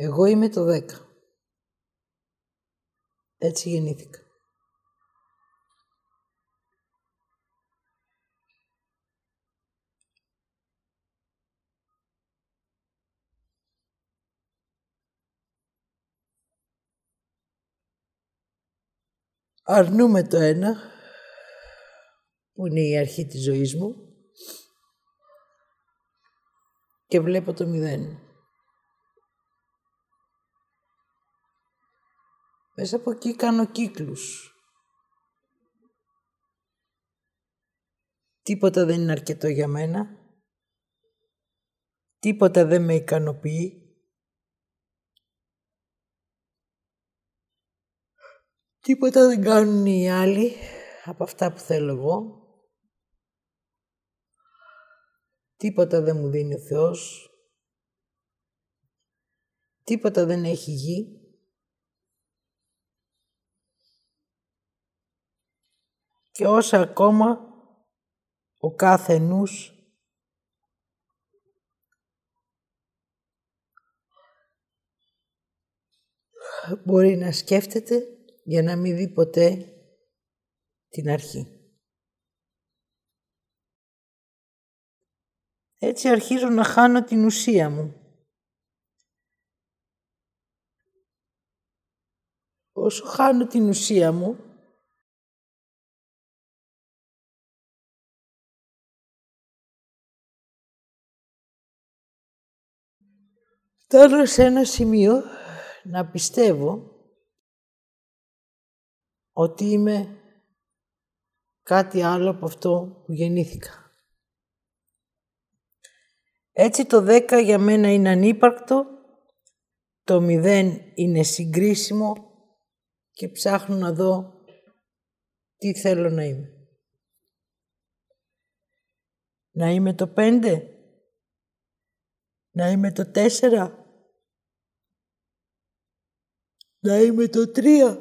Εγώ είμαι το δέκα. Έτσι γεννήθηκα. Αρνούμε το ένα, που είναι η αρχή της ζωής μου, και βλέπω το μηδέν. Μέσα από εκεί κάνω κύκλους. Τίποτα δεν είναι αρκετό για μένα. Τίποτα δεν με ικανοποιεί. Τίποτα δεν κάνουν οι άλλοι από αυτά που θέλω εγώ. Τίποτα δεν μου δίνει ο Θεός. Τίποτα δεν έχει γη. Και όσα ακόμα ο κάθε νους μπορεί να σκέφτεται για να μην δει ποτέ την αρχή. Έτσι αρχίζω να χάνω την ουσία μου. Όσο χάνω την ουσία μου, Φτάνω σε ένα σημείο να πιστεύω ότι είμαι κάτι άλλο από αυτό που γεννήθηκα. Έτσι το 10 για μένα είναι ανύπαρκτο, το 0 είναι συγκρίσιμο και ψάχνω να δω τι θέλω να είμαι. Να είμαι το 5, να είμαι το 4, να είμαι το 3,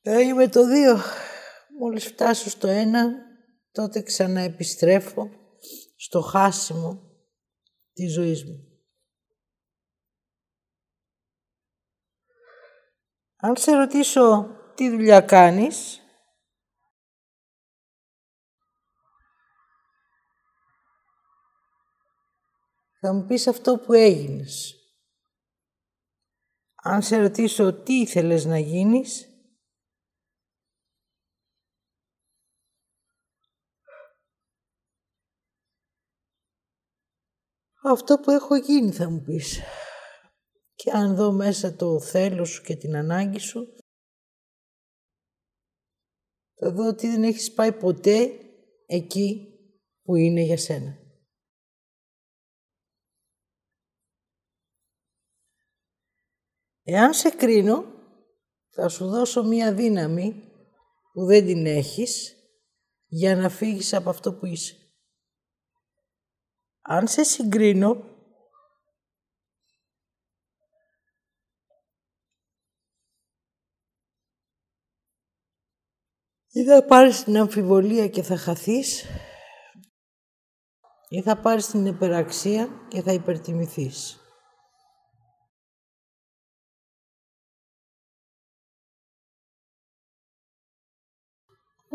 να είμαι το 2. Μόλις φτάσω στο 1, τότε ξανά επιστρέφω στο χάσιμο της ζωής μου. Αν σε ρωτήσω τι δουλειά κάνεις, θα μου πεις αυτό που έγινες. Αν σε ρωτήσω τι ήθελες να γίνεις, Αυτό που έχω γίνει θα μου πεις. Και αν δω μέσα το θέλω σου και την ανάγκη σου, θα δω ότι δεν έχεις πάει ποτέ εκεί που είναι για σένα. Εάν σε κρίνω, θα σου δώσω μία δύναμη που δεν την έχεις για να φύγεις από αυτό που είσαι. Αν σε συγκρίνω, ή θα πάρεις την αμφιβολία και θα χαθείς, ή θα πάρεις την υπεραξία και θα υπερτιμηθείς.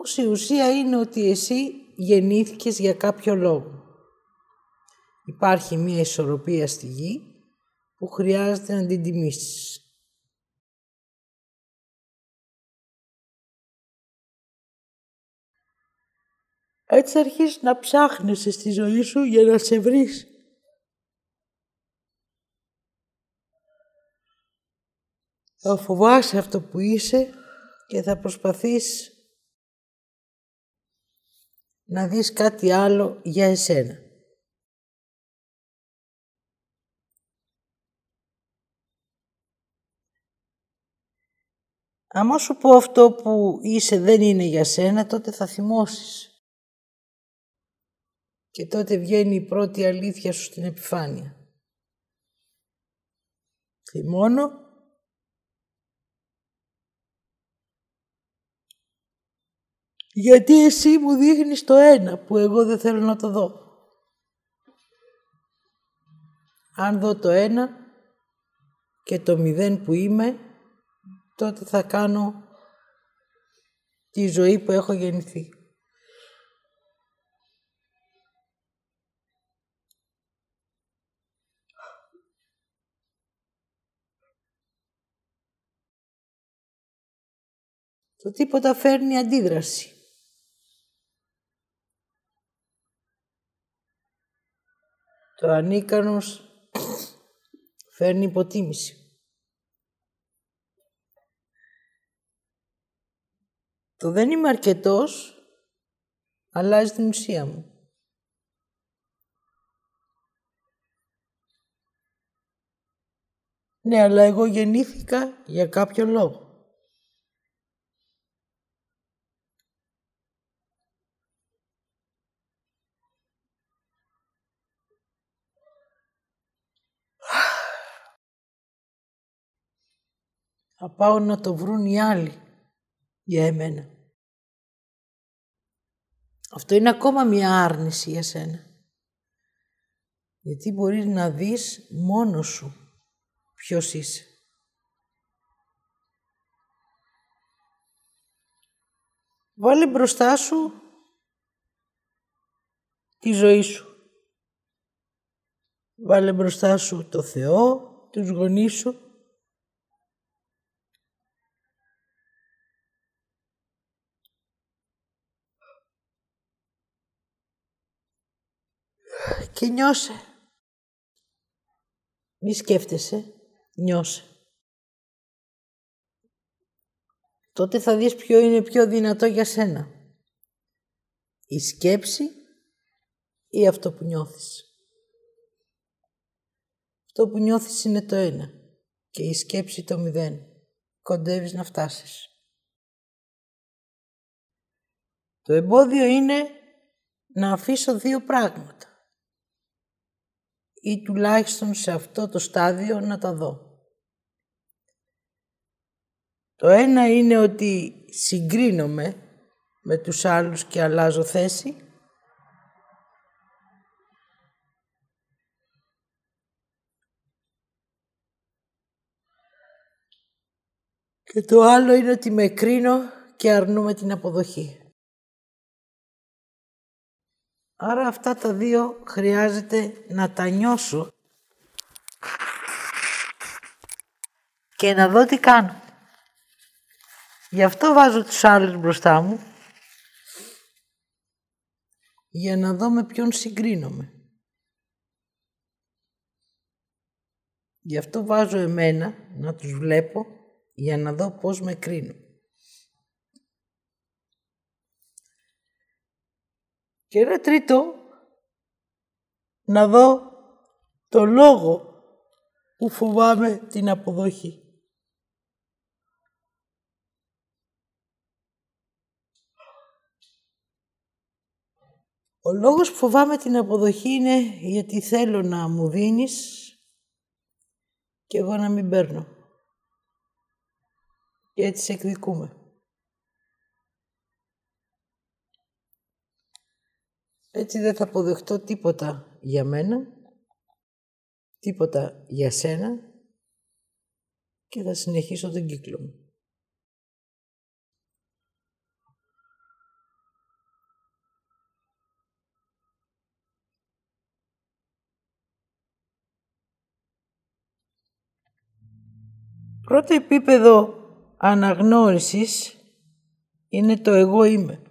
Όμως η ουσία είναι ότι εσύ γεννήθηκες για κάποιο λόγο. Υπάρχει μία ισορροπία στη γη που χρειάζεται να την τιμήσεις. Έτσι αρχίζεις να ψάχνεσαι στη ζωή σου για να σε βρεις. Θα φοβάσαι αυτό που είσαι και θα προσπαθείς να δεις κάτι άλλο για εσένα. Άμα σου πω αυτό που είσαι δεν είναι για σένα, τότε θα θυμώσεις. Και τότε βγαίνει η πρώτη αλήθεια σου στην επιφάνεια. Θυμώνω γιατί εσύ μου δείχνεις το ένα που εγώ δεν θέλω να το δω. Αν δω το ένα και το μηδέν που είμαι, τότε θα κάνω τη ζωή που έχω γεννηθεί. Το τίποτα φέρνει αντίδραση. Το ανίκανος φέρνει υποτίμηση. Το δεν είμαι αρκετός αλλάζει την ουσία μου. Ναι, αλλά εγώ γεννήθηκα για κάποιο λόγο. Θα πάω να το βρουν οι άλλοι για εμένα. Αυτό είναι ακόμα μια άρνηση για σένα. Γιατί μπορείς να δεις μόνος σου ποιος είσαι. Βάλε μπροστά σου τη ζωή σου. Βάλε μπροστά σου το Θεό, τους γονείς σου και νιώσε. Μη σκέφτεσαι, νιώσε. Τότε θα δεις ποιο είναι πιο δυνατό για σένα. Η σκέψη ή αυτό που νιώθεις. Αυτό που νιώθεις είναι το ένα και η σκέψη το μηδέν. Κοντεύεις να φτάσεις. Το εμπόδιο είναι να αφήσω δύο πράγματα ή τουλάχιστον σε αυτό το στάδιο να τα δω. Το ένα είναι ότι συγκρίνομαι με τους άλλους και αλλάζω θέση. Και το άλλο είναι ότι με κρίνω και αρνούμε την αποδοχή. Άρα αυτά τα δύο χρειάζεται να τα νιώσω και να δω τι κάνω. Γι' αυτό βάζω τους άλλους μπροστά μου για να δω με ποιον συγκρίνομαι. Γι' αυτό βάζω εμένα να τους βλέπω για να δω πώς με κρίνω. Και ένα τρίτο, να δω το λόγο που φοβάμαι την αποδοχή. Ο λόγος που φοβάμαι την αποδοχή είναι γιατί θέλω να μου δίνεις και εγώ να μην παίρνω. Και έτσι σε εκδικούμε. Έτσι δεν θα αποδεχτώ τίποτα για μένα, τίποτα για σένα και θα συνεχίσω τον κύκλο μου. Πρώτο επίπεδο αναγνώρισης είναι το εγώ είμαι.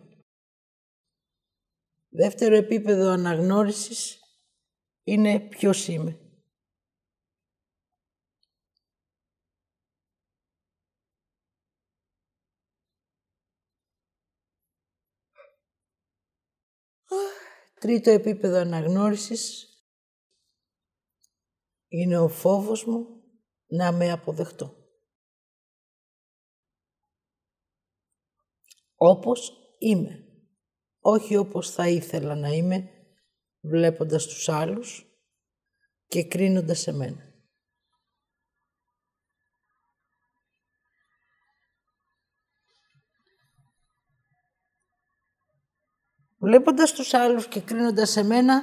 Δεύτερο επίπεδο αναγνώρισης είναι ποιος είμαι. Τρίτο επίπεδο αναγνώρισης είναι ο φόβος μου να με αποδεχτώ. Όπως είμαι όχι όπως θα ήθελα να είμαι, βλέποντας τους άλλους και κρίνοντας εμένα. Βλέποντας τους άλλους και κρίνοντας εμένα,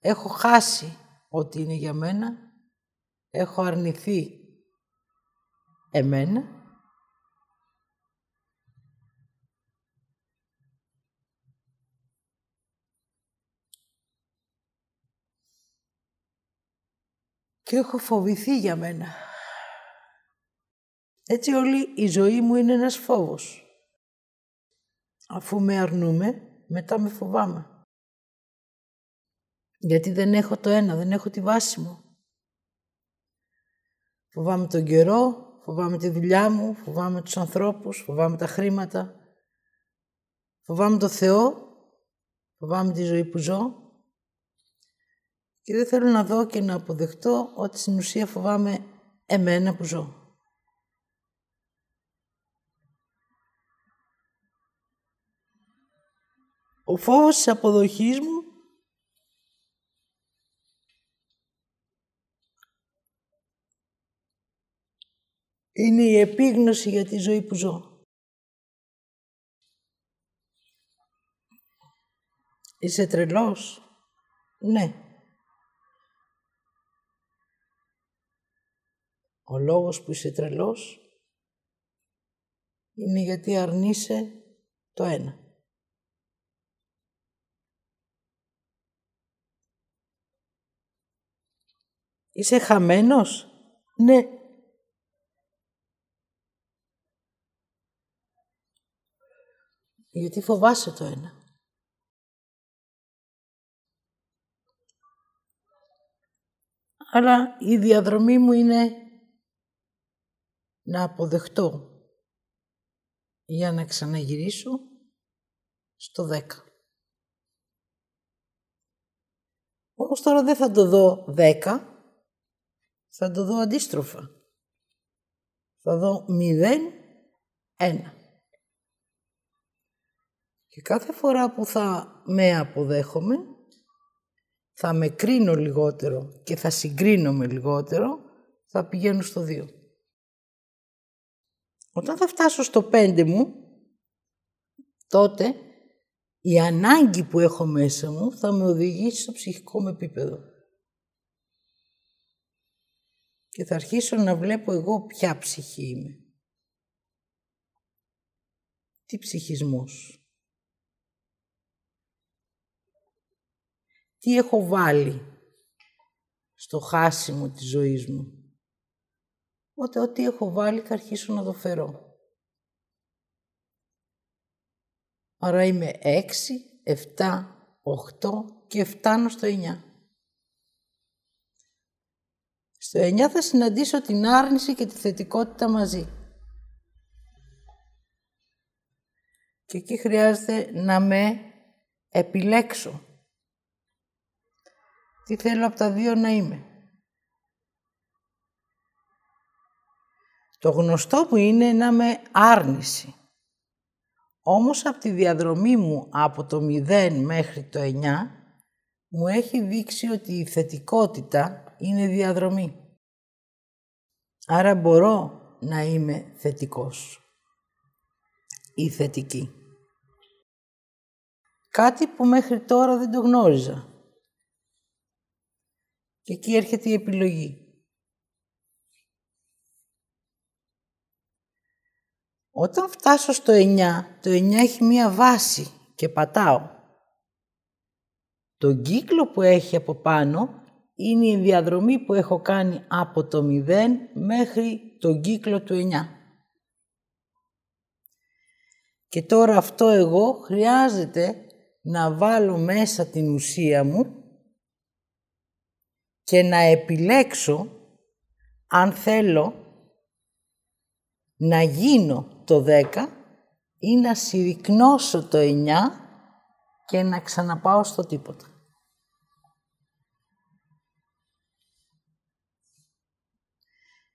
έχω χάσει ό,τι είναι για μένα, έχω αρνηθεί εμένα και έχω φοβηθεί για μένα. Έτσι όλη η ζωή μου είναι ένας φόβος. Αφού με αρνούμε, μετά με φοβάμαι. Γιατί δεν έχω το ένα, δεν έχω τη βάση μου. Φοβάμαι τον καιρό, φοβάμαι τη δουλειά μου, φοβάμαι τους ανθρώπους, φοβάμαι τα χρήματα. Φοβάμαι το Θεό, φοβάμαι τη ζωή που ζω. Και δεν θέλω να δω και να αποδεχτώ ότι στην ουσία φοβάμαι εμένα που ζω. Ο φόβος της αποδοχής μου είναι η επίγνωση για τη ζωή που ζω. Είσαι τρελός; Ναι. Ο λόγος που είσαι τρελός είναι γιατί αρνείσαι το ένα. Είσαι χαμένος; Ναι. Γιατί φοβάσαι το ένα. Αλλά η διαδρομή μου είναι να αποδεχτώ για να ξαναγυρίσω στο 10. Όμως τώρα δεν θα το δω 10, θα το δω αντίστροφα. Θα δω 0, 1. Και κάθε φορά που θα με αποδέχομαι, θα με κρίνω λιγότερο και θα συγκρίνω λιγότερο, θα πηγαίνω στο 2. Όταν θα φτάσω στο πέντε μου, τότε η ανάγκη που έχω μέσα μου θα με οδηγήσει στο ψυχικό μου επίπεδο. Και θα αρχίσω να βλέπω εγώ ποια ψυχή είμαι. Τι ψυχισμός. Τι έχω βάλει στο χάσιμο της ζωής μου. Οπότε ό,τι έχω βάλει θα αρχίσω να το φέρω. Άρα είμαι 6, 7, 8 και φτάνω στο 9. Στο 9 θα συναντήσω την άρνηση και τη θετικότητα μαζί. Και εκεί χρειάζεται να με επιλέξω. Τι θέλω από τα δύο να είμαι. Το γνωστό μου είναι να με άρνηση. Όμως από τη διαδρομή μου από το 0 μέχρι το 9 μου έχει δείξει ότι η θετικότητα είναι διαδρομή. Άρα μπορώ να είμαι θετικός ή θετική. Κάτι που μέχρι τώρα δεν το γνώριζα. Και εκεί έρχεται η επιλογή. Όταν φτάσω στο 9, το 9 έχει μία βάση και πατάω. Το κύκλο που έχει από πάνω είναι η διαδρομή που έχω κάνει από το 0 μέχρι τον κύκλο του 9. Και τώρα αυτό εγώ χρειάζεται να βάλω μέσα την ουσία μου και να επιλέξω αν θέλω να γίνω το 10 ή να συρρυκνώσω το 9 και να ξαναπάω στο τίποτα.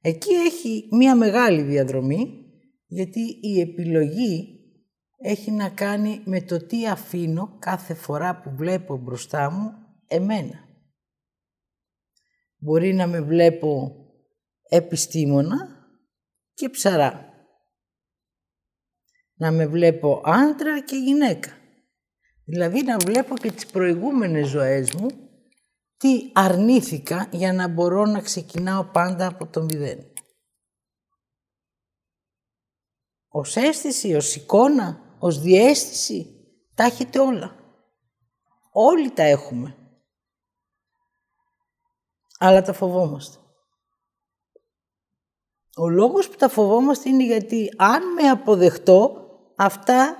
Εκεί έχει μία μεγάλη διαδρομή, γιατί η επιλογή έχει να κάνει με το τι αφήνω κάθε φορά που βλέπω μπροστά μου εμένα. Μπορεί να με βλέπω επιστήμονα και ψαρά. Να με βλέπω άντρα και γυναίκα. Δηλαδή να βλέπω και τις προηγούμενες ζωές μου τι αρνήθηκα για να μπορώ να ξεκινάω πάντα από το μηδέν. Ως αίσθηση, ως εικόνα, ως διέστηση, τα έχετε όλα. Όλοι τα έχουμε. Αλλά τα φοβόμαστε. Ο λόγος που τα φοβόμαστε είναι γιατί αν με αποδεχτώ, αυτά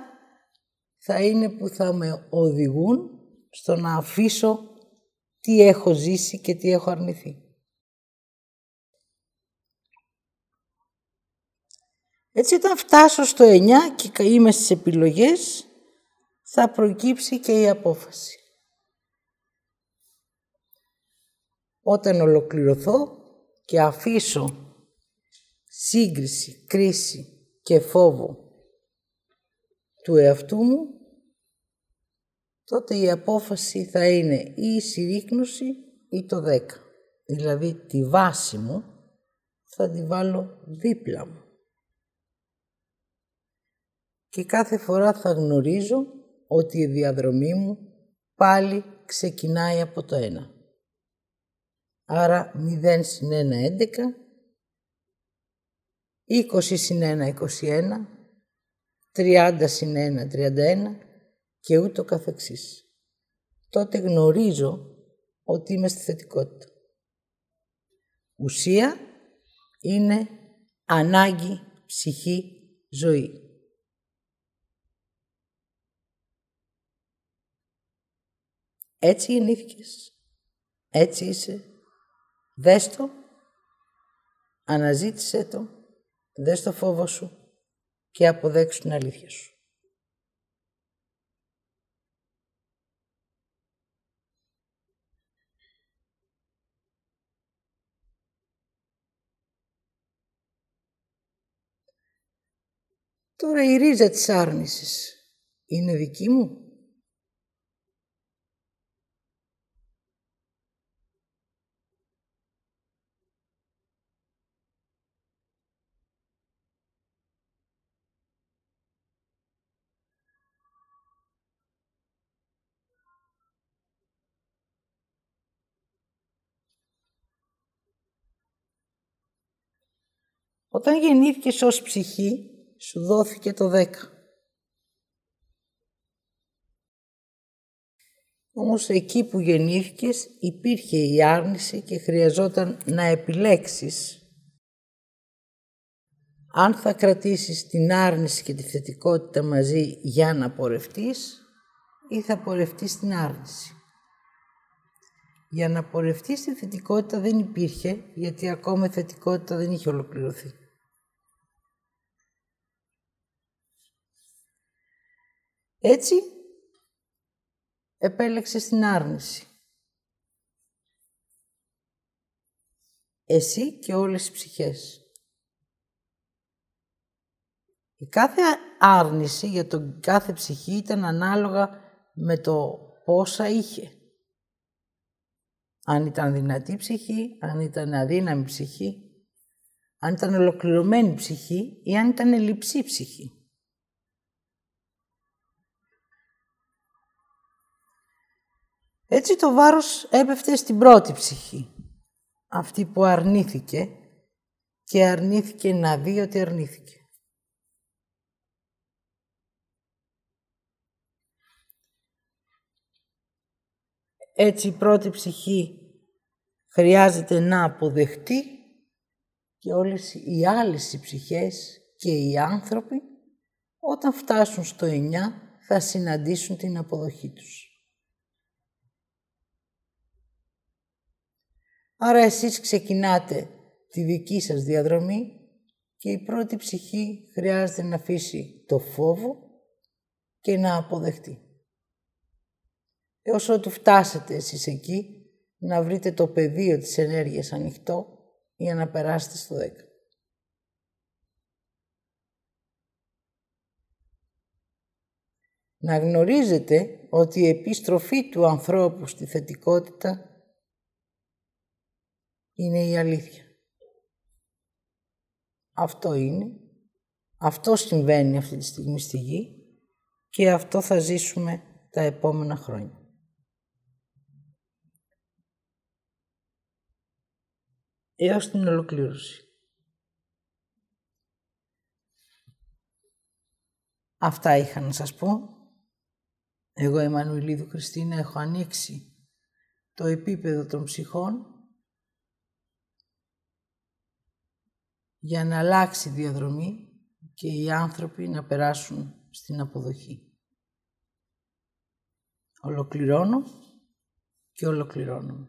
θα είναι που θα με οδηγούν στο να αφήσω τι έχω ζήσει και τι έχω αρνηθεί. Έτσι όταν φτάσω στο 9 και είμαι στις επιλογές, θα προκύψει και η απόφαση. Όταν ολοκληρωθώ και αφήσω σύγκριση, κρίση και φόβο του εαυτού μου, τότε η απόφαση θα είναι ή η συρρήκνωση ή το 10. Δηλαδή τη βάση μου θα τη βάλω δίπλα μου. Και κάθε φορά θα γνωρίζω ότι η διαδρομή μου πάλι ξεκινάει από το 1. Άρα 0 συν 1, 11, 20 συν 1, 21, 30 συν 1, 31 και ούτω καθεξής. Τότε γνωρίζω ότι είμαι στη θετικότητα. Ουσία είναι ανάγκη, ψυχή, ζωή. Έτσι γεννήθηκες. Έτσι είσαι. Δες το. Αναζήτησέ το. Δες το φόβο σου και αποδέξου την αλήθεια σου. Τώρα η ρίζα της άρνησης είναι δική μου. Όταν γεννήθηκες ως ψυχή, σου δόθηκε το 10. Όμως εκεί που γεννήθηκες υπήρχε η άρνηση και χρειαζόταν να επιλέξεις αν θα κρατήσεις την άρνηση και τη θετικότητα μαζί για να πορευτείς ή θα πορευτείς την άρνηση. Για να πορευτείς τη θετικότητα δεν υπήρχε, γιατί ακόμα η θετικότητα δεν είχε ολοκληρωθεί. Έτσι, επέλεξε την άρνηση. Εσύ και όλες οι ψυχές. Η κάθε άρνηση για τον κάθε ψυχή ήταν ανάλογα με το πόσα είχε. Αν ήταν δυνατή ψυχή, αν ήταν αδύναμη ψυχή, αν ήταν ολοκληρωμένη ψυχή ή αν ήταν λειψή ψυχή. Έτσι το βάρος έπεφτε στην πρώτη ψυχή, αυτή που αρνήθηκε και αρνήθηκε να δει ότι αρνήθηκε. Έτσι η πρώτη ψυχή χρειάζεται να αποδεχτεί και όλες οι άλλες οι ψυχές και οι άνθρωποι όταν φτάσουν στο 9 θα συναντήσουν την αποδοχή τους. Άρα εσείς ξεκινάτε τη δική σας διαδρομή και η πρώτη ψυχή χρειάζεται να αφήσει το φόβο και να αποδεχτεί. Έως ότου φτάσετε εσείς εκεί, να βρείτε το πεδίο της ενέργειας ανοιχτό για να περάσετε στο 10. Να γνωρίζετε ότι η επιστροφή του ανθρώπου στη θετικότητα είναι η αλήθεια. Αυτό είναι. Αυτό συμβαίνει αυτή τη στιγμή στη γη και αυτό θα ζήσουμε τα επόμενα χρόνια. έως την ολοκλήρωση. Αυτά είχα να σας πω. Εγώ, η Μανουηλίδου Χριστίνα, έχω ανοίξει το επίπεδο των ψυχών για να αλλάξει η διαδρομή και οι άνθρωποι να περάσουν στην αποδοχή. Ολοκληρώνω και ολοκληρώνω.